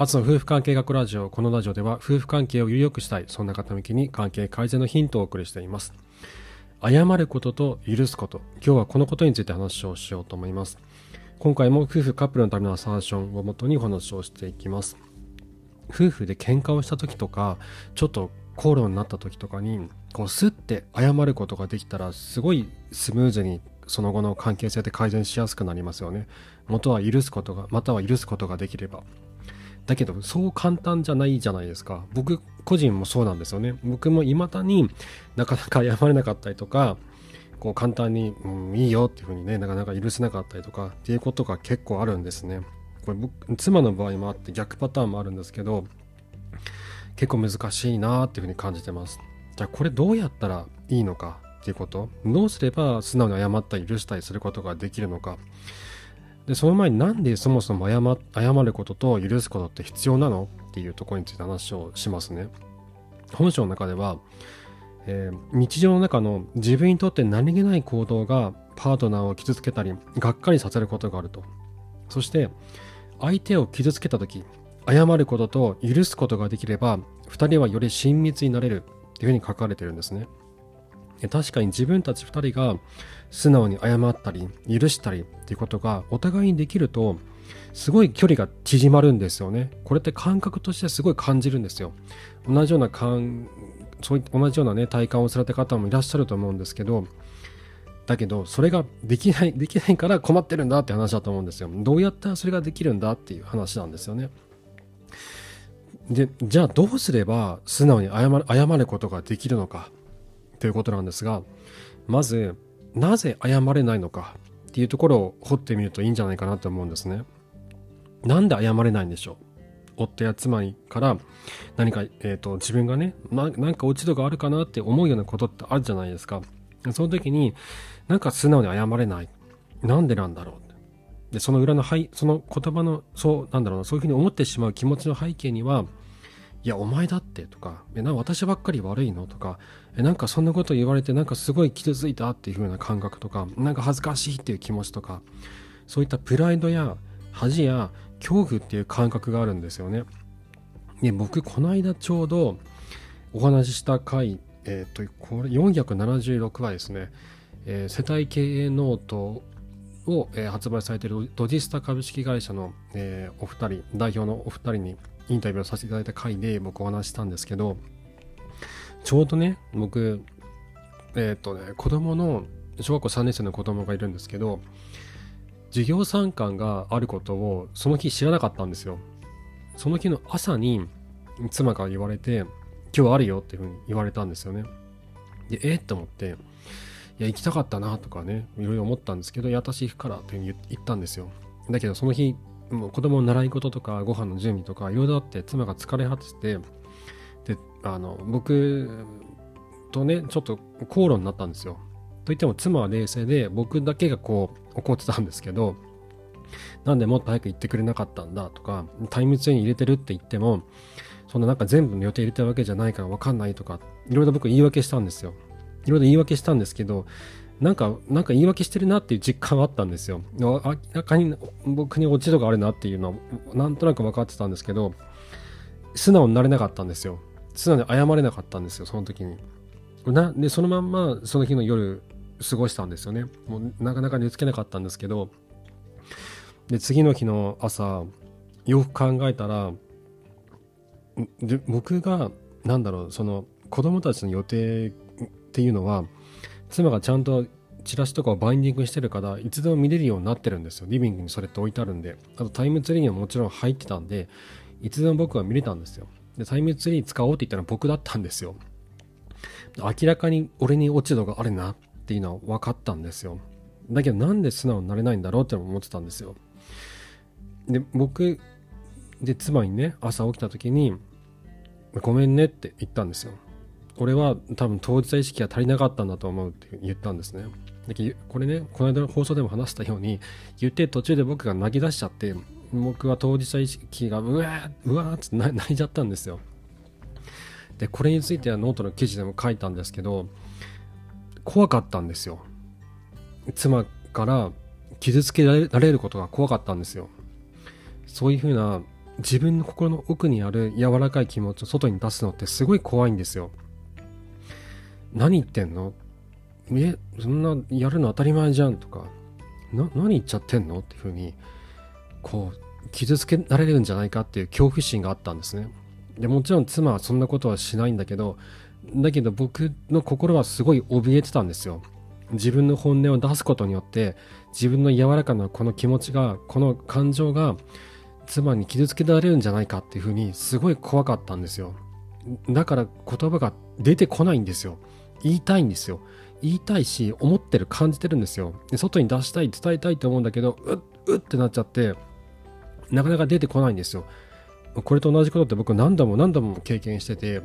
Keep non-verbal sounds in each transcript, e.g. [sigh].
アツの夫婦関係学ラジオ。このラジオでは夫婦関係をより良くしたい。そんな方向けに関係改善のヒントをお送りしています。謝ることと許すこと。今日はこのことについて話をしようと思います。今回も夫婦カップルのためのアサーションをもとにお話をしていきます。夫婦で喧嘩をした時とか、ちょっと口論になった時とかに、こうスッて謝ることができたら、すごいスムーズにその後の関係性で改善しやすくなりますよね。元は許すことが、または許すことができれば。だけど、そう簡単じゃないじゃないですか。僕個人もそうなんですよね。僕も未だになかなか謝れなかったりとか、こう簡単に、うん、いいよっていうふうにね、なかなか許せなかったりとかっていうことが結構あるんですね。これ僕、妻の場合もあって逆パターンもあるんですけど、結構難しいなっていうふうに感じてます。じゃあこれどうやったらいいのかっていうこと、どうすれば素直に謝ったり許したりすることができるのか、で、その前になんでそもそも謝謝ることと許すことって必要なのっていうところについて話をしますね。本書の中では、えー、日常の中の自分にとって何気ない行動がパートナーを傷つけたり、がっかりさせることがあると。そして、相手を傷つけた時、謝ることと許すことができれば、2人はより親密になれるっていうふうに書かれてるんですね。確かに自分たち2人が素直に謝ったり許したりっていうことがお互いにできるとすごい距離が縮まるんですよね。これって感覚としてすごい感じるんですよ。同じような感そうい同じようなね体感をされた方もいらっしゃると思うんですけどだけどそれができないできないから困ってるんだって話だと思うんですよ。どうやったらそれができるんだっていう話なんですよね。でじゃあどうすれば素直に謝る謝ることができるのかということなんですがまずなぜ謝れないのかっていうところを掘ってみるといいんじゃないかなと思うんですね。なんで謝れないんでしょう？夫や妻から何か、えーと、自分がねなんか落ち度があるかなって思うようなことってあるじゃないですか。その時になんか素直に謝れない。なんでなんだろうで、その裏の、はい、その言葉の、そう、なんだろうな、そういうふうに思ってしまう気持ちの背景には、いや、お前だってとか、え、な、私ばっかり悪いのとか、え、なんかそんなこと言われてなんかすごい傷ついたっていう風な感覚とか、なんか恥ずかしいっていう気持ちとか、そういったプライドや恥や恐怖っていう感覚があるんですよね。で、僕、この間ちょうどお話しした回、えっ、ー、と、これ476話ですね、えー、世帯経営ノートを、えー、発売されているドジスタ株式会社の、えー、お二人、代表のお二人にインタビューをさせていただいた回で僕お話したんですけど、ちょうどね、僕、えっ、ー、とね、子供の、小学校3年生の子供がいるんですけど、授業参観があることをその日知らなかったんですよ。その日の朝に妻から言われて、今日あるよっていうふうに言われたんですよね。で、えっ、と思って、いや、行きたかったなとかね、いろいろ思ったんですけど、いや、私行くからっていう言ったんですよ。だけど、その日、もう子供の習い事とかご飯の準備とかいろいろあって妻が疲れ果ててであの僕とねちょっと口論になったんですよ。といっても妻は冷静で僕だけがこう怒ってたんですけどなんでもっと早く言ってくれなかったんだとかタイムツーに入れてるって言ってもそんななんか全部の予定入れてるわけじゃないから分かんないとかいろいろ僕言い訳したんですよ。いろいろ言い訳したんですけどなんか、なんか言い訳してるなっていう実感はあったんですよ。明らかに僕に落ち度があるなっていうのは、なんとなく分かってたんですけど、素直になれなかったんですよ。素直に謝れなかったんですよ、その時に。なで、そのまんま、その日の夜、過ごしたんですよね。もう、なかなか寝つけなかったんですけど、で、次の日の朝、よく考えたら、で僕が、なんだろう、その、子供たちの予定っていうのは、妻がちゃんとチラシとかをバインディングしてるからいつでも見れるようになってるんですよ。リビングにそれって置いてあるんで。あとタイムツリーにはもちろん入ってたんでいつでも僕は見れたんですよ。でタイムツリー使おうって言ったら僕だったんですよ。明らかに俺に落ち度があるなっていうのは分かったんですよ。だけどなんで素直になれないんだろうって思ってたんですよ。で僕で妻にね朝起きた時にごめんねって言ったんですよ。俺は多分当事者意識が足りなかったんだと思うって言ったんですね。でこれね、この間の放送でも話したように、言って途中で僕が泣き出しちゃって、僕は当事者意識がうわー、うわーって [laughs] 泣いちゃったんですよ。で、これについてはノートの記事でも書いたんですけど、怖かったんですよ。妻から傷つけられることが怖かったんですよ。そういうふうな自分の心の奥にある柔らかい気持ちを外に出すのってすごい怖いんですよ。何言ってんの？え、そんなやるの当たり前じゃんとか、な、何言っちゃってんのっていうふうに、こう、傷つけられるんじゃないかっていう恐怖心があったんですね。で、もちろん妻はそんなことはしないんだけど、だけど僕の心はすごい怯えてたんですよ。自分の本音を出すことによって自分の柔らかなこの気持ちがこの感情が妻に傷つけられるんじゃないかっていうふうにすごい怖かったんですよだから言葉が出てこないんですよ言いたいんですよ。言いたいし思ってる感じてるんですよ。で外に出したい伝えたいと思うんだけどうっうってなっちゃってなかなか出てこないんですよ。これと同じことって僕何度も何度も経験してて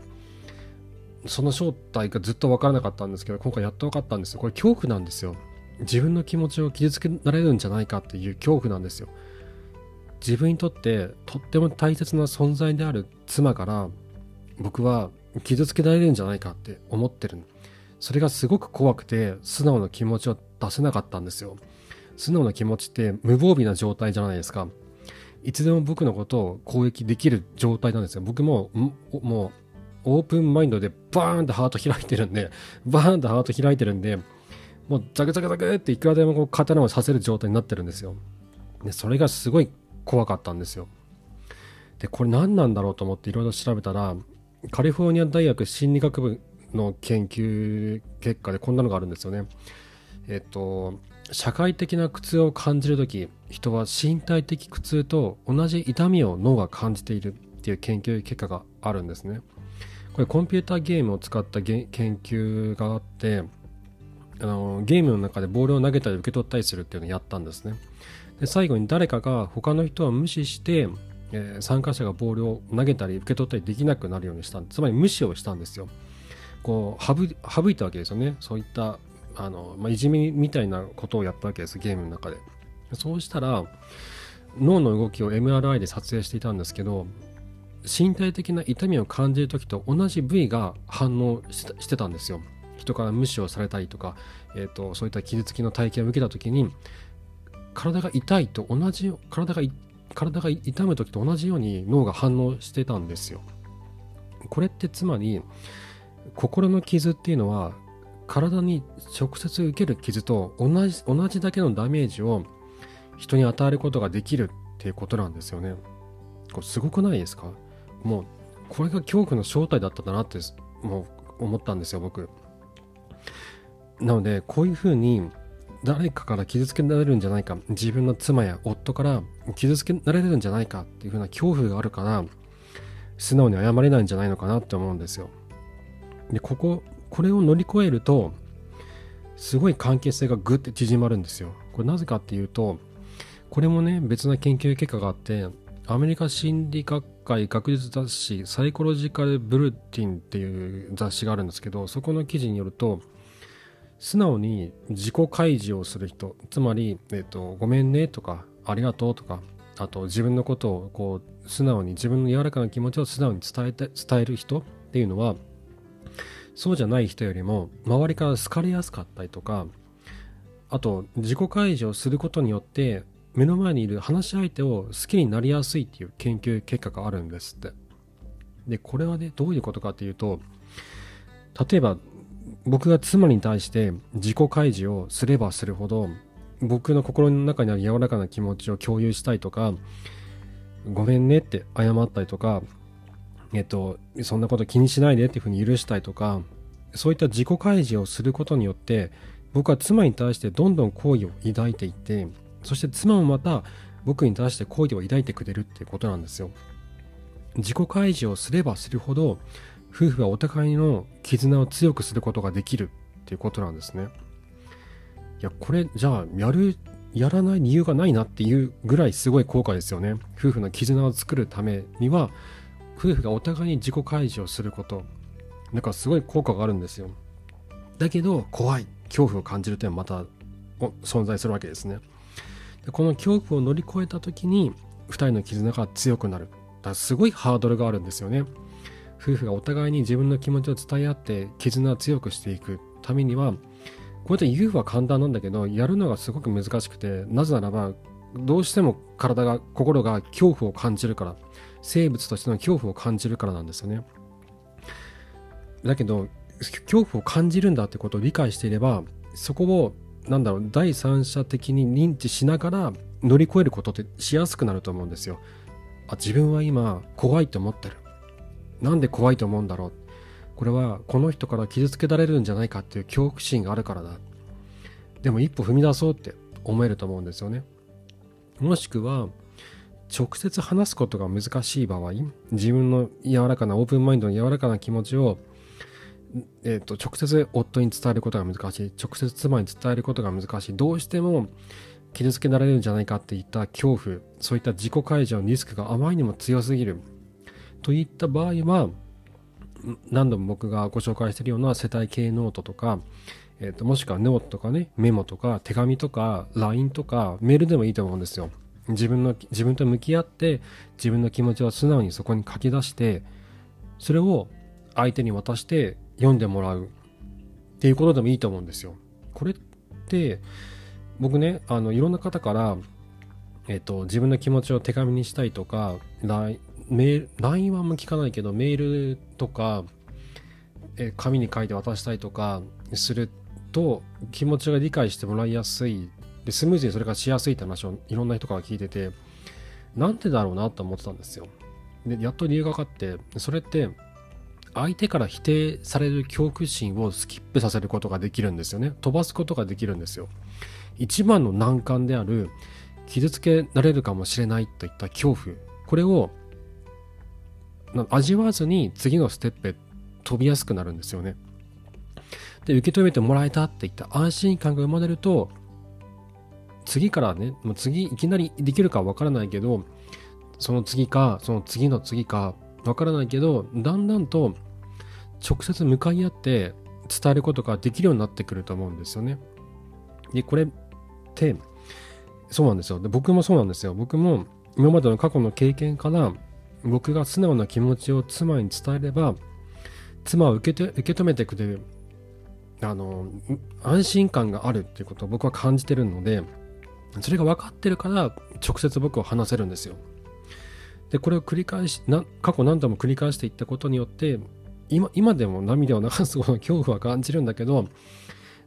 その正体がずっと分からなかったんですけど今回やっと分かったんですよ。これ恐怖なんですよ。自分の気持ちを傷つけられるんじゃないかっていう恐怖なんですよ。自分にとってとっても大切な存在である妻から僕は傷つけられるんじゃないかって思ってる。それがすごく怖くて素直な気持ちを出せなかったんですよ素直な気持ちって無防備な状態じゃないですかいつでも僕のことを攻撃できる状態なんですよ僕ももうオープンマインドでバーンとハート開いてるんで、バーンとハート開いてるんで、もうザクザクザクっていくらでもこう刀をさせる状態になってるんですよ。で、それがすごい怖かったんですよ。で、これ何なんだろうと思っていろいろ調べたら、カリフォルニア大学心理学部の研究結果でこんなのがあるんですよね。えっと、社会的な苦痛を感じるとき、人は身体的苦痛と同じ痛みを脳が感じているっていう研究結果があるんですね。これコンピューターゲームを使った研究があってあのゲームの中でボールを投げたり受け取ったりするっていうのをやったんですねで最後に誰かが他の人を無視して、えー、参加者がボールを投げたり受け取ったりできなくなるようにしたつまり無視をしたんですよこう省いたわけですよね。そういったあの、まあ、いじめみたいなことをやったわけですゲームの中で。そうしたら脳の動きを MRI で撮影していたんですけど身体的な痛みを感じる時と同じ部位が反応してたんですよ。人から無視をされたりとか、えーと、そういった傷つきの体験を受けた時に体が痛いと同じ体が体が痛む時と同じように脳が反応してたんですよ。これってつまり心の傷っていうのは体に直接受ける傷と同じ同じだけのダメージを人に与えることができるっていうことなんですよね。こすごくないですか？もうこれが恐怖の正体だったんだなってもう思ったんですよ僕。なのでこういうふうに誰かから傷つけられるんじゃないか自分の妻や夫から傷つけられるんじゃないかっていうふうな恐怖があるから素直に謝れないんじゃないのかなって思うんですよ。でこここれを乗り越えるとすごい関係性がぐって縮まるんですよ。これなぜかっていうとこれもね別な研究結果があってアメリカ心理学会学術雑誌サイコロジカル・ブルーティンっていう雑誌があるんですけどそこの記事によると素直に自己開示をする人つまり、えっと、ごめんねとかありがとうとかあと自分のことをこう素直に自分の柔らかな気持ちを素直に伝えて伝える人っていうのはそうじゃない人よりも周りから好かれやすかったりとかあと自己開示をすることによって目の前にいる話し相手を好きになりやすいっていう研究結果があるんですって。で、これはね、どういうことかっていうと、例えば僕が妻に対して自己開示をすればするほど、僕の心の中にある柔らかな気持ちを共有したいとか、ごめんねって謝ったりとか、えっと、そんなこと気にしないでっていうふうに許したいとか、そういった自己開示をすることによって、僕は妻に対してどんどん好意を抱いていって、そして妻もまた僕に対して好意を抱いてくれるっていうことなんですよ。自己開示をすればするほど夫婦はお互いの絆を強くすることができるっていうことなんですね。いやこれじゃあやるやらない理由がないなっていうぐらいすごい効果ですよね。夫婦の絆を作るためには夫婦がお互いに自己開示をすること。なんかすごい効果があるんですよ。だけど怖い。恐怖を感じるというのはまた存在するわけですね。でこの恐怖を乗り越えた時に2人の絆が強くなる。だからすごいハードルがあるんですよね。夫婦がお互いに自分の気持ちを伝え合って絆を強くしていくためにはこうやって言うは簡単なんだけどやるのがすごく難しくてなぜならばどうしても体が心が恐怖を感じるから。生物としての恐怖を感じるからなんですよね。だけど恐怖を感じるんだってことを理解していればそこをなんだろう第三者的に認知しながら乗り越えることってしやすくなると思うんですよ。あ自分は今怖いと思ってる。なんで怖いと思うんだろう。これはこの人から傷つけられるんじゃないかっていう恐怖心があるからだ。でも一歩踏み出そうって思えると思うんですよね。もしくは直接話すことが難しい場合自分の柔らかなオープンマインドの柔らかな気持ちをえーと、直接夫に伝えることが難しい。直接妻に伝えることが難しい。どうしても傷つけられるんじゃないかっていった恐怖そういった自己開示のリスクがあまりにも強すぎる。といった場合は何度も僕がご紹介しているような世帯経営ノートとか、えーと、もしくはノートとかねメモとか手紙とか LINE とかメールでもいいと思うんですよ。自分の自分と向き合って自分の気持ちを素直にそこに書き出してそれを相手に渡して読んでもらうっていうことでもいいと思うんですよ。これって僕ねあのいろんな方から、えっと、自分の気持ちを手紙にしたいとか LINE はあんま聞かないけどメールとかえ紙に書いて渡したいとかすると気持ちが理解してもらいやすいでスムーズにそれがしやすいって話をいろんな人から聞いててなんでだろうなと思ってたんですよ。でやっと理由が分かってそれって相手から否定される恐怖心をスキップさせることができるんですよね。飛ばすことができるんですよ。一番の難関である傷つけられるかもしれないといった恐怖。これを味わわずに次のステップへ飛びやすくなるんですよね。で受け止めてもらえたっていった安心感が生まれると次からねもう次いきなりできるかわからないけどその次かその次の次かわからないけどだんだんと直接向かい合って伝えることができるようになってくると思うんですよね。で、これって、そうなんですよ。で僕もそうなんですよ。僕も今までの過去の経験から僕が素直な気持ちを妻に伝えれば妻は受けて受け止めてくれるあの安心感があるっていうことを僕は感じてるのでそれが分かってるから直接僕は話せるんですよ。でこれを繰り返しな過去何度も繰り返していったことによって今今でも涙を流すほどの恐怖は感じるんだけど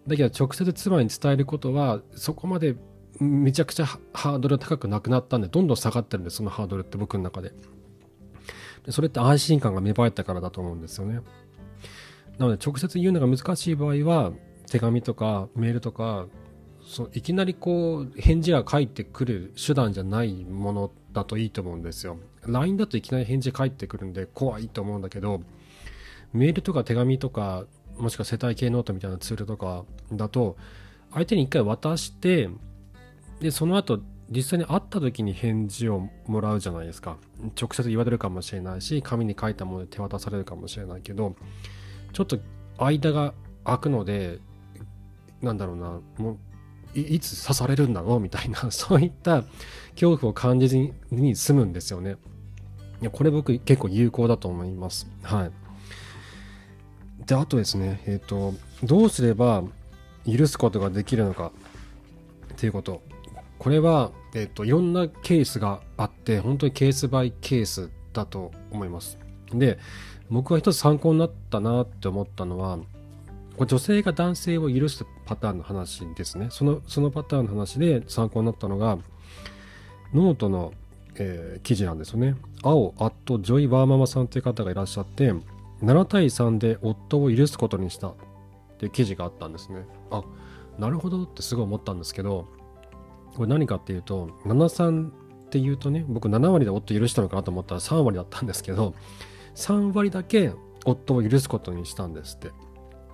だけど直接妻に伝えることはそこまでめちゃくちゃハードル高くなくなったんでどんどん下がってるんですそのハードルって僕の中ででそれって安心感が芽生えたからだと思うんですよねなので直接言うのが難しい場合は手紙とかメールとかそういきなりこう返事が返ってくる手段じゃないものだといいと思うんですよ。LINE だといきなり返事返ってくるんで怖いと思うんだけどメールとか手紙とかもしくは世帯経営ノートみたいなツールとかだと相手に一回渡してでその後実際に会った時に返事をもらうじゃないですか。直接言われるかもしれないし紙に書いたもので手渡されるかもしれないけどちょっと間が空くのでなんだろうなもういつ刺されるんだろう？みたいな [laughs] そういった恐怖を感じずに済むんですよね。いやこれ僕結構有効だと思います。はい。であとですねえっ、ー、とどうすれば許すことができるのかっていうこと。これは、えーと、いろんなケースがあって本当にケースバイケースだと思います。で僕が一つ参考になったなって思ったのは女性が男性を許すパターンの話ですねそのそのパターンの話で参考になったのがノートの、えー、記事なんですよね青アットジョイ・ワーママさんという方がいらっしゃって7対3で夫を許すことにしたっていう記事があったんですね。あなるほどってすごい思ったんですけどこれ何かっていうと73っていうとね僕7割で夫許したのかなと思ったら3割だったんですけど3割だけ夫を許すことにしたんですって。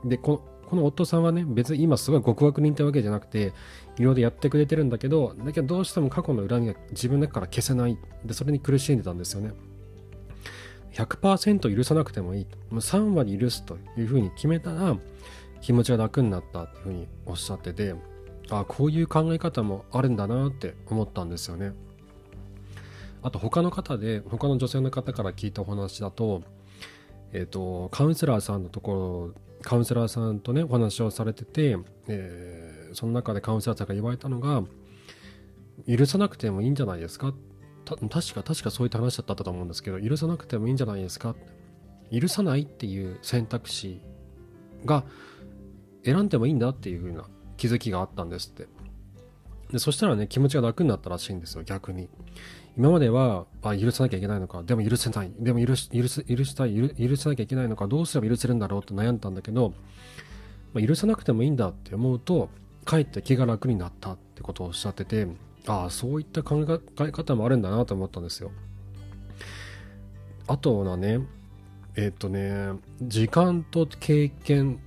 でここの夫さんはね別に今すごい極悪人ってわけじゃなくていろいろやってくれてるんだけどだけどどうしても過去の恨みが自分の中から消せないでそれに苦しんでたんですよね。100%許さなくてもいいもう3割許すというふうに決めたら気持ちが楽になったっていうふうにおっしゃっててあこういう考え方もあるんだなって思ったんですよねあと他の方で他の女性の方から聞いたお話だとえっ、ー、とカウンセラーさんのところカウンセラーさんとねお話をされてて、えー、その中でカウンセラーさんが言われたのが許さなくてもいいんじゃないですか？た確か確かそういった話だったと思うんですけど許さなくてもいいんじゃないですか？許さないっていう選択肢が選んでもいいんだっていう風な気づきがあったんですって。でそしたらね気持ちが楽になったらしいんですよ逆に。今まではあ許さなきゃいけないのかでも許せないでも許し許す許したい許許さなきゃいけないのかどうすれば許せるんだろうって悩んだんだけど、まあ、許さなくてもいいんだって思うとかえって気が楽になったってことをおっしゃっててああそういった考え方もあるんだなと思ったんですよ。あとはねえっ、とね時間と経験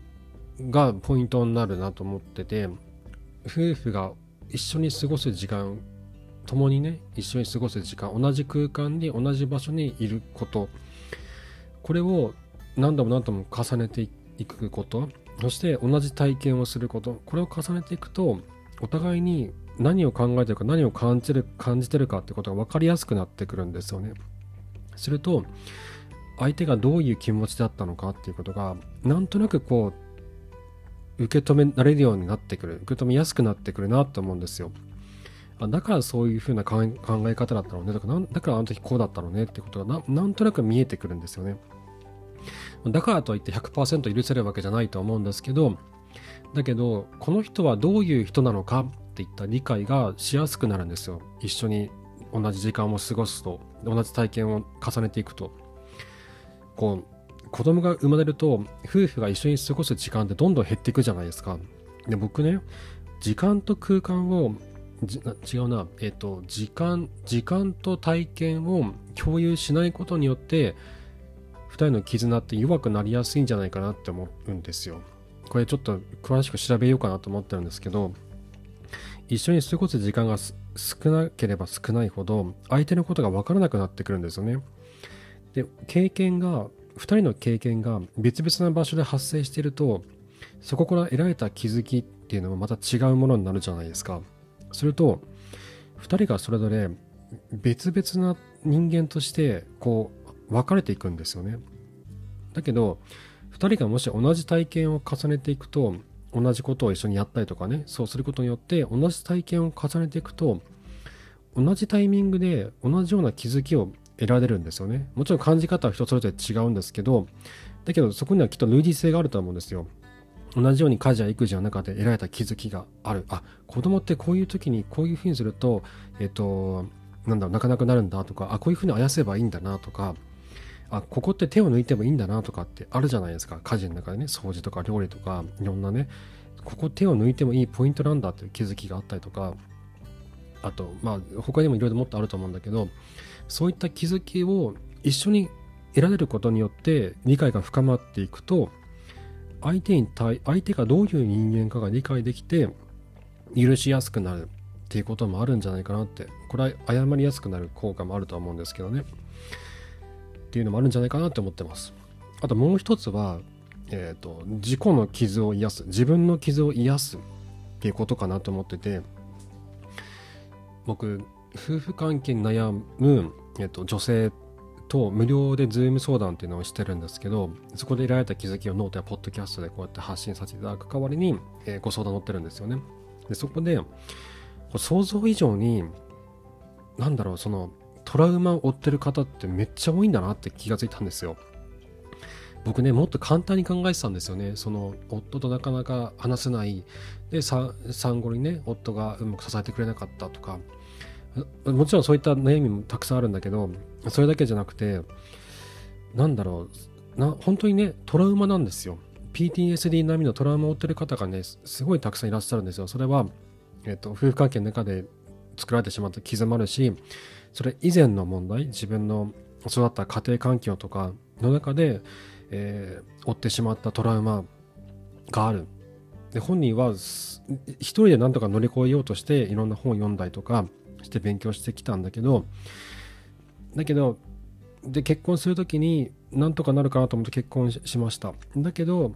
がポイントになるなと思ってて夫婦が一緒に過ごす時間共にね一緒に過ごす時間同じ空間に同じ場所にいること。これを何度も何度も重ねていくこと。そして同じ体験をすること。これを重ねていくとお互いに何を考えてるか何を感じる感じてるかってことが分かりやすくなってくるんですよね。すると相手がどういう気持ちだったのかっていうことがなんとなくこう受け止められるようになってくる受け止めやすくなってくるなと思うんですよ。あだからそういうふうな考え方だったのね。だからだからあの時こうだったのね。ってことがなんとなく見えてくるんですよね。だからといって100%許せるわけじゃないと思うんですけどだけどこの人はどういう人なのかっていった理解がしやすくなるんですよ。一緒に同じ時間を過ごすと同じ体験を重ねていくと。こう子供が生まれると夫婦が一緒に過ごす時間ってどんどん減っていくじゃないですかで僕ね時間と空間を違うな、えっ、と、時間、時間と体験を共有しないことによって、2人の絆って弱くなりやすいんじゃないかなって思うんですよ。これちょっと詳しく調べようかなと思ってるんですけど、一緒に過ごす時間が少なければ少ないほど、相手のことが分からなくなってくるんですよね。で、経験が、2人の経験が別々な場所で発生していると、そこから得られた気づきっていうのもまた違うものになるじゃないですか。すると2人がそれぞれ別々な人間としてこう分かれていくんですよねだけど2人がもし同じ体験を重ねていくと同じことを一緒にやったりとかねそうすることによって同じ体験を重ねていくと同じタイミングで同じような気づきを得られるんですよね。もちろん感じ方は人それぞれ違うんですけどだけどそこにはきっと類似性があると思うんですよ。同じように家事や育児の中で得られた気づきがある。あ子供ってこういう時にこういうふうにするとえっ、となんだろう泣かなくなるんだとかあこういうふうにあやせばいいんだなとかあここって手を抜いてもいいんだなとかってあるじゃないですか。家事の中でね掃除とか料理とかいろんなねここ手を抜いてもいいポイントなんだっていう気づきがあったりとかあとまあ他にもいろいろもっとあると思うんだけどそういった気づきを一緒に得られることによって理解が深まっていくと相手に対相手がどういう人間かが理解できて許しやすくなるっていうこともあるんじゃないかなってこれは謝りやすくなる効果もあるとは思うんですけどね。っていうのもあるんじゃないかなって思ってます。あともう一つはえっ、ー、と自己の傷を癒す自分の傷を癒すっていうことかなと思ってて僕夫婦関係に悩む、えーと、女性と無料で Zoom 相談っていうのをしてるんですけどそこで得られた気づきをノートやポッドキャストでこうやって発信させていただく代わりに、えー、ご相談乗ってるんですよね。でそこで想像以上になんだろうそのトラウマを負ってる方ってめっちゃ多いんだなって気がついたんですよ。僕ねもっと簡単に考えてたんですよね。その夫となかなか話せない。で産後にね夫がうまく支えてくれなかったとか。もちろんそういった悩みもたくさんあるんだけどそれだけじゃなくてなんだろうな本当にねトラウマなんですよ。PTSD 並みのトラウマを負ってる方がねすごいたくさんいらっしゃるんですよ。それは、えっと、夫婦関係の中で作られてしまった傷もあるしそれ以前の問題自分の育った家庭環境とかの中で、えー、負ってしまったトラウマがある。で本人は一人で何とか乗り越えようとしていろんな本を読んだりとかして勉強してきたんだけどだけどで結婚する時になんとかなるかなと思って結婚しました。だけど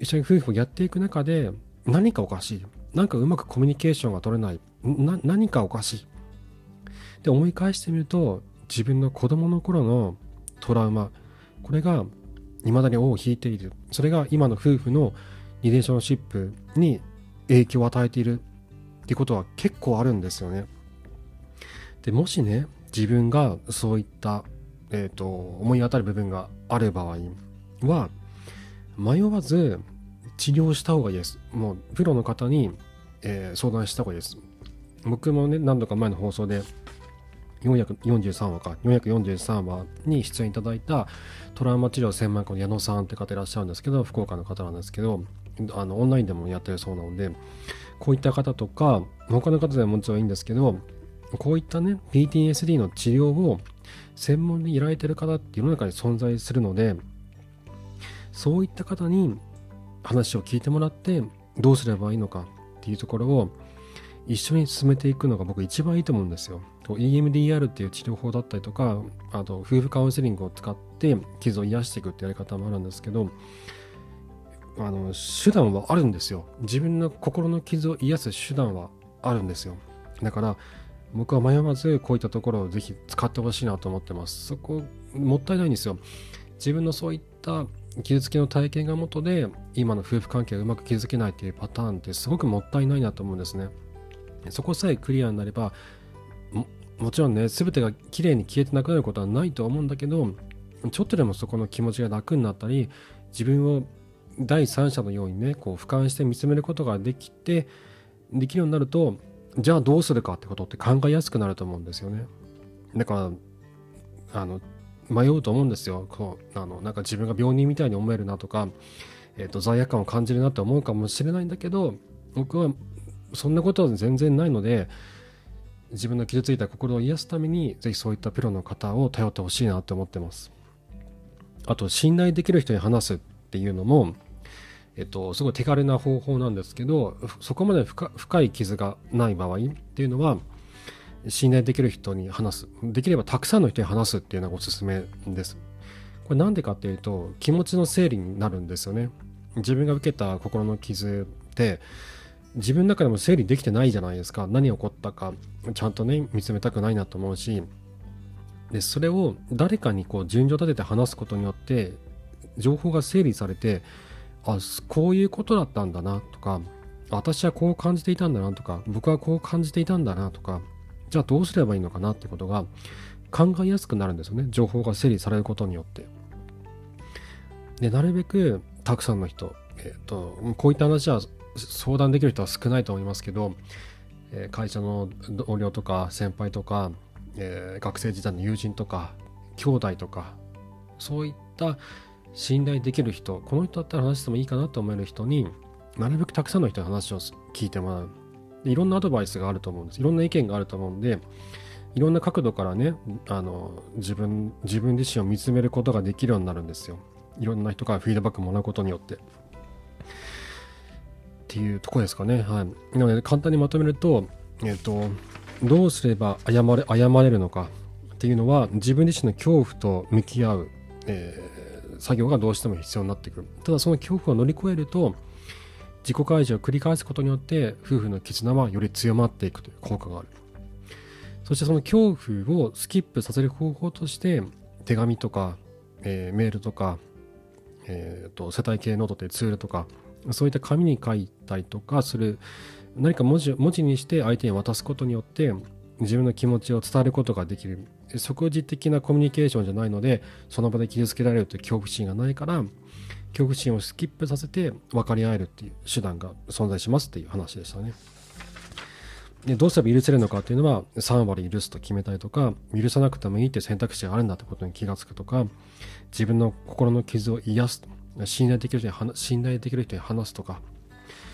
一緒に夫婦をやっていく中で何かおかしい。なんかうまくコミュニケーションが取れない。何かおかしい。で思い返してみると自分の子供の頃のトラウマ。これが未だに尾を引いている。それが今の夫婦のリレーションシップに影響を与えているっていうことは結構あるんですよね。でもしね自分がそういった、えーと、思い当たる部分がある場合は迷わず治療した方がいいです。もうプロの方に、えー、相談した方がいいです。僕もね何度か前の放送で443話か443話に出演いただいたトラウマ治療専門家の矢野さんって方いらっしゃるんですけど福岡の方なんですけどあのオンラインでもやってるそうなのでこういった方とか他の方でももちろんいいんですけどこういったね PTSD の治療を専門に依頼てる方って世の中に存在するのでそういった方に話を聞いてもらってどうすればいいのかっていうところを一緒に進めていくのが僕一番いいと思うんですよ。EMDR っていう治療法だったりとかあと夫婦カウンセリングを使って傷を癒していくってやり方もあるんですけどあの手段はあるんですよ。自分の心の傷を癒す手段はあるんですよ。だから僕は迷わずこういったところをぜひ使ってほしいなと思ってます。そこもったいないんですよ。自分のそういった傷つきの体験が元で今の夫婦関係がうまく築けないっていうパターンってすごくもったいないなと思うんですね。そこさえクリアになればもちろんね全てが綺麗に消えてなくなることはないと思うんだけどちょっとでもそこの気持ちが楽になったり自分を第三者のようにねこう俯瞰して見つめることができてできるようになるとじゃあどうするかってことって考えやすくなると思うんですよね。だからあの迷うと思うんですよ。こうあのなんか自分が病人みたいに思えるなとか、えーと、罪悪感を感じるなって思うかもしれないんだけど僕はそんなことは全然ないので自分の傷ついた心を癒すためにぜひそういったプロの方を頼ってほしいなって思ってます。あと信頼できる人に話すっていうのもえっと、すごい手軽な方法なんですけどそこまで深い傷がない場合っていうのは信頼できる人に話す。できればたくさんの人に話すっていうのがおすすめです。これなんでかっていうと気持ちの整理になるんですよね。自分が受けた心の傷って自分の中でも整理できてないじゃないですか。何起こったかちゃんとね見つめたくないなと思うし。でそれを誰かにこう順序立てて話すことによって情報が整理されてあこういうことだったんだなとか私はこう感じていたんだなとか僕はこう感じていたんだなとかじゃあどうすればいいのかなってことが考えやすくなるんですよね。情報が整理されることによって。でなるべくたくさんの人、えーと、こういった話は相談できる人は少ないと思いますけど、えー、会社の同僚とか先輩とか、えー、学生時代の友人とか兄弟とかそういった信頼できる人この人だったら話してもいいかなと思える人になるべくたくさんの人の話を聞いてもらう。いろんなアドバイスがあると思うんです。いろんな意見があると思うんでいろんな角度からねあの自分自分自身を見つめることができるようになるんですよ。いろんな人からフィードバックもらうことによって。っていうとこですかね。はい。なので簡単にまとめるとえっ、とどうすれば謝れ謝れるのかっていうのは自分自身の恐怖と向き合う、え作業がどうしても必要になってくる。ただその恐怖を乗り越えると自己開示を繰り返すことによって夫婦の絆はより強まっていくという効果がある。そしてその恐怖をスキップさせる方法として手紙とか、えー、メールとか、えーと、世帯経営ノートというツールとかそういった紙に書いたりとかする。何か文字文字にして相手に渡すことによって自分の気持ちを伝えることができる。即時的なコミュニケーションじゃないのでその場で傷つけられるという恐怖心がないから恐怖心をスキップさせて分かり合えるっていう手段が存在しますっていう話でしたね。でどうすれば許せるのかっていうのは3割許すと決めたりとか許さなくてもいいっていう選択肢があるんだってことに気がつくとか自分の心の傷を癒す信頼できる人に信頼できる人に話すとか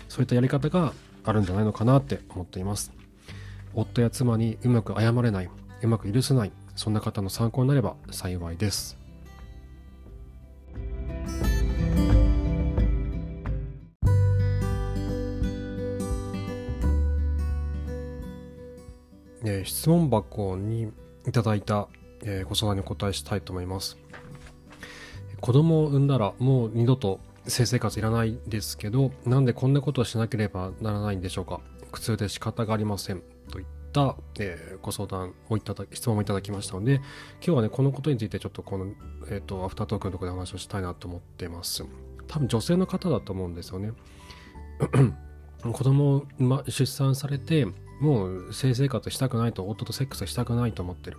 そういったやり方があるんじゃないのかなって思っています。夫や妻にうまく謝れない、うまく許せない、そんな方の参考になれば幸いです。えー、質問箱にいただいた、えー、ご相談にお答えしたいと思います。子供を産んだらもう二度と性生活いらないですけど、なんでこんなことをしなければならないんでしょうか苦痛で仕方がありません。た、えー、ご相談をいただき質問をいただきましたので今日はねこのことについてちょっとこの、えーと、アフタートークのところで話をしたいなと思ってます。多分女性の方だと思うんですよね。[clears throat] 子供を、ま、出産されてもう性生活したくないと夫とセックスしたくないと思ってる。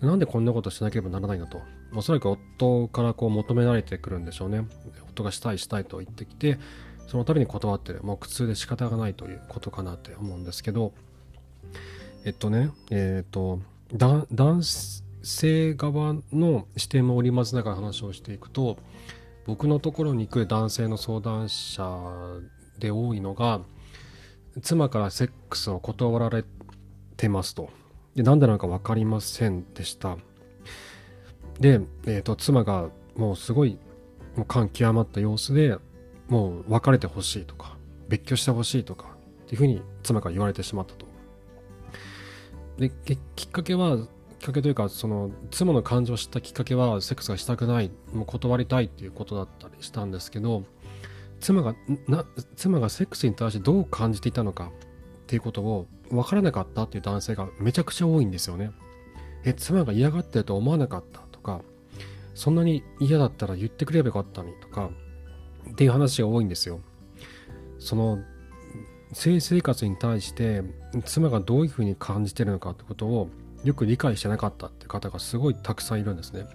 なんでこんなことしなければならないのと。おそらく夫からこう求められてくるんでしょうね。夫がしたいしたいと言ってきてその度に断ってる。もう苦痛で仕方がないということかなって思うんですけどえっとねえっと男性側の視点も織り交ぜながら話をしていくと僕のところに来る男性の相談者で多いのが妻からセックスを断られてますと。で何でなのか分かりませんでした。で、えーと、妻がもうすごいもう感極まった様子でもう別れてほしいとか別居してほしいとかっていうふうに妻から言われてしまったと。できっかけはきっかけというかその妻の感情を知ったきっかけはセックスがしたくないもう断りたいっていうことだったりしたんですけど妻がな妻がセックスに対してどう感じていたのかっていうことを分からなかったっていう男性がめちゃくちゃ多いんですよね。え、妻が嫌がってると思わなかった？とか、そんなに嫌だったら言ってくれればよかったのに？とか、っていう話が多いんですよ。その、性生活に対して妻がどういうふうに感じてるのかってことをよく理解してなかったって方がすごいたくさんいるんですね。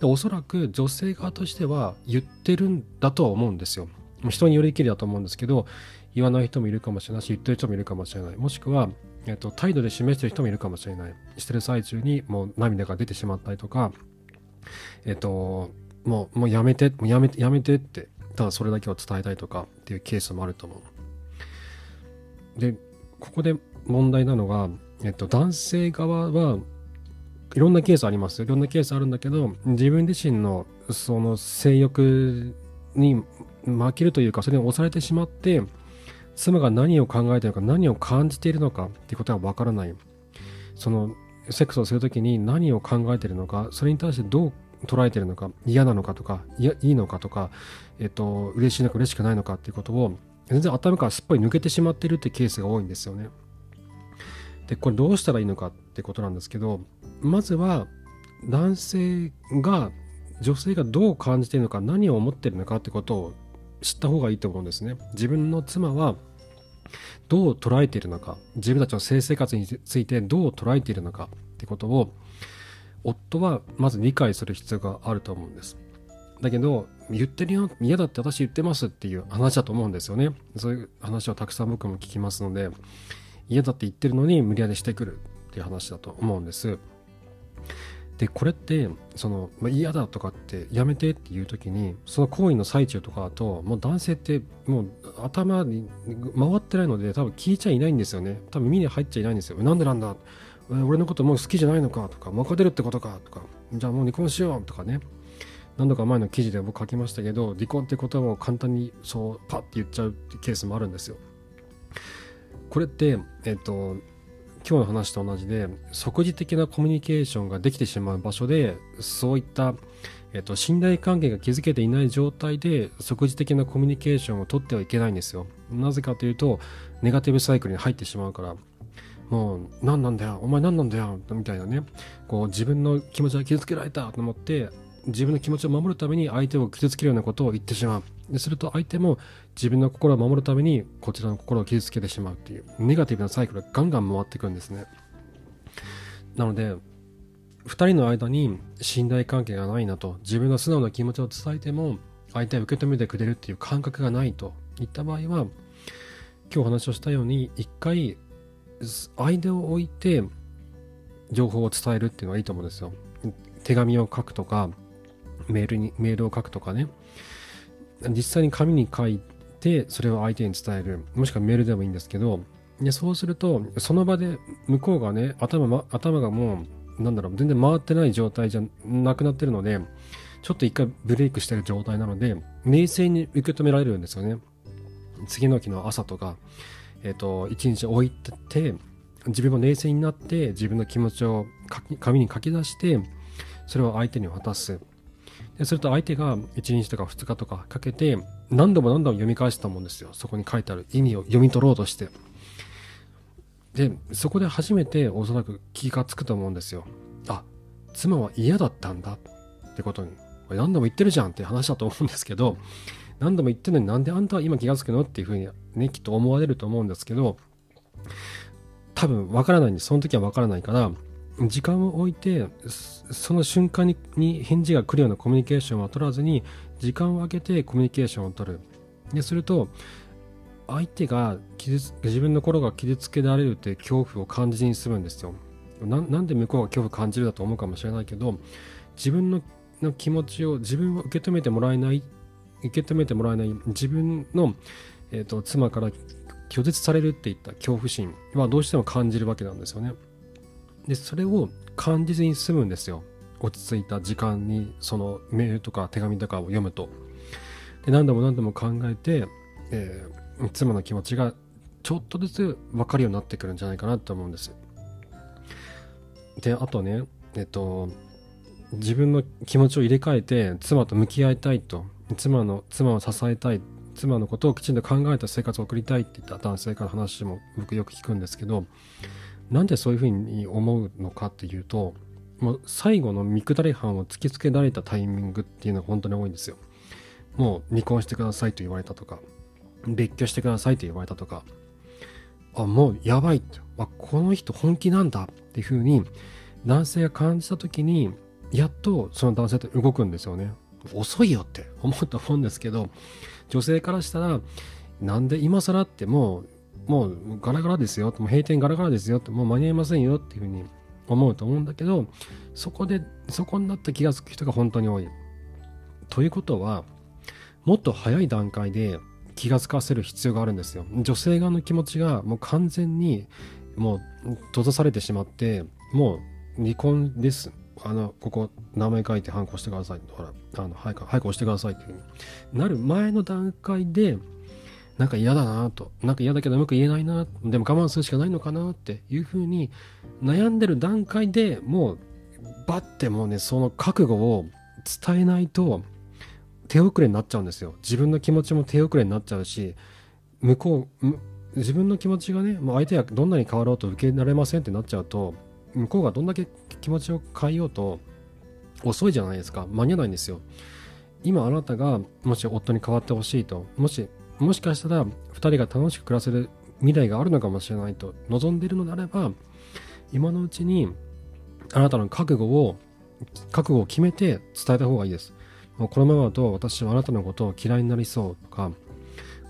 でおそらく女性側としては言ってるんだとは思うんですよ。人によりきりだと思うんですけど言わない人もいるかもしれないし言ってる人もいるかもしれないもしくは、えっと、態度で示してる人もいるかもしれないしてる最中にもう涙が出てしまったりとかえっともうもうやめてもうやめてやめてってただそれだけを伝えたいとかっていうケースもあると思うでここで問題なのが、えっと、男性側はいろんなケースありますいろんなケースあるんだけど自分自身のその性欲に負けるというかそれに押されてしまって妻が何を考えているのか何を感じているのかっていうことがわからない。そのセックスをするときに何を考えているのかそれに対してどう捉えているのか嫌なのかとかいやいいのかとか、えっと、嬉しいのか嬉しくないのかっていうことを全然頭からすっぽり抜けてしまっているってケースが多いんですよね。でこれどうしたらいいのかってことなんですけどまずは男性が女性がどう感じているのか何を思っているのかってことを知った方がいいと思うんですね。自分の妻はどう捉えているのか自分たちの性生活についてどう捉えているのかってことを夫はまず理解する必要があると思うんです。だけど言ってるよ嫌だって私言ってますっていう話だと思うんですよね。そういう話をたくさん僕も聞きますので嫌だって言ってるのに無理やりしてくるっていう話だと思うんです。でこれってその、ま、嫌だとかってやめてっていう時にその行為の最中とかだともう男性ってもう頭に回ってないので多分聞いちゃいないんですよね多分耳に入っちゃいないんですよなんでなんだ？俺のこともう好きじゃないのかとか別れるってことかとかじゃあもう離婚しようとかね何度か前の記事で僕書きましたけど離婚ってことを簡単にそうパッて言っちゃうってケースもあるんですよ。これってえっ、と今日の話と同じで即時的なコミュニケーションができてしまう場所でそういった、えっと、信頼関係が築けていない状態で即時的なコミュニケーションを取ってはいけないんですよ。なぜかというとネガティブサイクルに入ってしまうから。もう何なんだよお前何なんだよみたいなね。こう自分の気持ちが傷つけられたと思って自分の気持ちを守るために相手を傷つけるようなことを言ってしまう。ですると相手も自分の心を守るためにこちらの心を傷つけてしまうっていうネガティブなサイクルがガンガン回ってくるんですね。なので2人の間に信頼関係がないなと自分の素直な気持ちを伝えても相手は受け止めてくれるっていう感覚がないといった場合は今日お話をしたように一回相手を置いて情報を伝えるっていうのはいいと思うんですよ。手紙を書くとかメールにメールを書くとかね。実際に紙に書いてそれを相手に伝える。もしくはメールでもいいんですけどでそうするとその場で向こうがね頭,、ま、頭がもうなんだろう全然回ってない状態じゃなくなってるのでちょっと一回ブレイクしてる状態なので冷静に受け止められるんですよね。次の日の朝とかえっ、ー、と一日置いてて自分も冷静になって自分の気持ちを紙に書き出してそれを相手に渡す。ですると相手が1日とか2日とかかけて何度も何度も読み返すと思うんですよ。そこに書いてある意味を読み取ろうとして。でそこで初めておそらく気がつくと思うんですよ。あ妻は嫌だったんだ。ってことに。何度も言ってるじゃんって話だと思うんですけど何度も言ってるのになんであんたは今気がつくのっていうふうにねきっと思われると思うんですけど多分わからないんでその時はわからないから時間を置いてその瞬間に返事が来るようなコミュニケーションは取らずに時間を空けてコミュニケーションを取るですると相手が傷自分の心が傷つけられるって恐怖を感じにするんですよなんで向こうが恐怖を感じるだと思うかもしれないけど自分のの気持ちを自分を受け止めてもらえない受け止めてもらえない自分の、えーと、妻から拒絶されるっていった恐怖心はどうしても感じるわけなんですよね。でそれを感じずに済むんですよ。落ち着いた時間にそのメールとか手紙とかを読むと。で何度も何度も考えて、えー、妻の気持ちがちょっとずつ分かるようになってくるんじゃないかなと思うんです。であとねえっと自分の気持ちを入れ替えて妻と向き合いたいと妻の妻を支えたい妻のことをきちんと考えた生活を送りたいって言った男性から話も僕よく聞くんですけどなんでそういうふうに思うのかっていうともう最後の見下り犯を突きつけられたタイミングっていうのが本当に多いんですよ。もう離婚してくださいと言われたとか別居してくださいと言われたとかあもうやばいあこの人本気なんだっていうふうに男性が感じた時にやっとその男性って動くんですよね。遅いよって思うと思うんですけど、女性からしたら、なんで今更ってもう、もうガラガラですよ、もう閉店ガラガラですよって、もう間に合いませんよっていうふうに思うと思うんだけど、そこで、そこになった気がつく人が本当に多い。ということは、もっと早い段階で気がつかせる必要があるんですよ。女性側の気持ちがもう完全にもう閉ざされてしまって、もう離婚ですあの、ここ、名前書いて反抗してください。ほら、あの、早く、早く押してくださいっていうふうになる前の段階で、なんか嫌だなと、なんか嫌だけどうまく言えないな、でも我慢するしかないのかなっていうふうに悩んでる段階でもう、バッてもうね、その覚悟を伝えないと、手遅れになっちゃうんですよ。自分の気持ちも手遅れになっちゃうし、向こう、自分の気持ちがね、もう相手がどんなに変わろうと受けられませんってなっちゃうと、向こうがどんだけ気持ちを変えようと遅いじゃないですか。間に合わないんですよ。今あなたがもし夫に変わってほしいともしもしかしたら2人が楽しく暮らせる未来があるのかもしれないと望んでいるのであれば今のうちにあなたの覚悟を覚悟を決めて伝えた方がいいです。もうこのままだと私はあなたのことを嫌いになりそうとか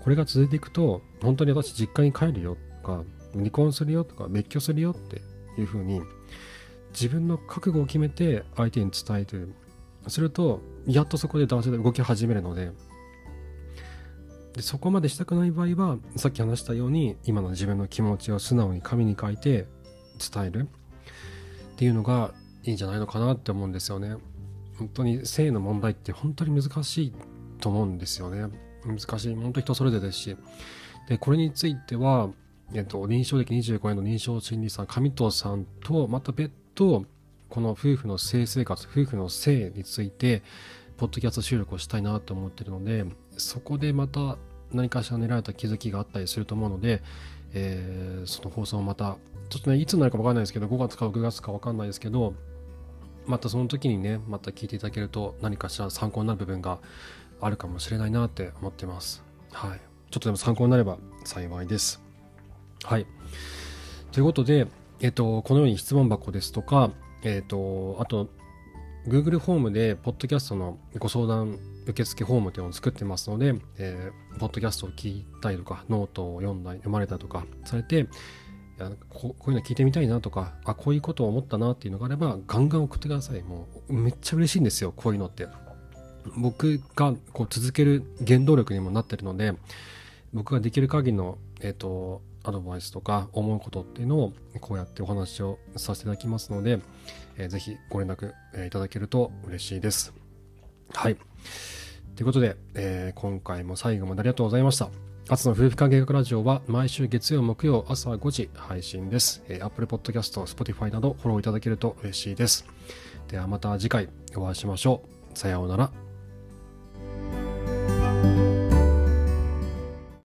これが続いていくと本当に私実家に帰るよとか離婚するよとか別居するよっていうふうに自分の覚悟を決めて相手に伝えてするとやっとそこで男性で動き始めるのででそこまでしたくない場合はさっき話したように今の自分の気持ちを素直に紙に書いて伝える。っていうのがいいんじゃないのかなって思うんですよね。本当に性の問題って本当に難しいと思うんですよね。難しい。本当人それぞれですし。でこれについてはえっと、臨床歴25年の臨床心理士さん上藤さんとまた別とこの夫婦の性生活夫婦の性についてポッドキャスト収録をしたいなと思ってるのでそこでまた何かしら狙われた気づきがあったりすると思うので、えー、その放送をまたちょっとねいつになるか分かんないですけど5月か6月か分かんないですけどまたその時にねまた聞いていただけると何かしら参考になる部分があるかもしれないなって思ってます。はい。ちょっとでも参考になれば幸いです。はい。ということでえっと、このように質問箱ですとか、えっと、あと、Google フォームで、ポッドキャストのご相談受付フォームというのを作ってますので、えー、ポッドキャストを聞いたりとか、ノートを読んだり、読まれたとかされて、こういうの聞いてみたいなとか、あ、こういうことを思ったなっていうのがあれば、ガンガン送ってください。もう、めっちゃ嬉しいんですよ、こういうのって。僕がこう続ける原動力にもなってるので、僕ができる限りの、えっ、ー、と、アドバイスとか思うことっていうのをこうやってお話をさせていただきますので、えー、ぜひご連絡、えー、いただけると嬉しいです。はい。ということで、えー、今回も最後までありがとうございました。朝の夫婦関係学ラジオは毎週月曜、木曜朝5時配信です。えー、Apple Podcast、Spotify などフォローいただけると嬉しいです。ではまた次回お会いしましょう。さようなら。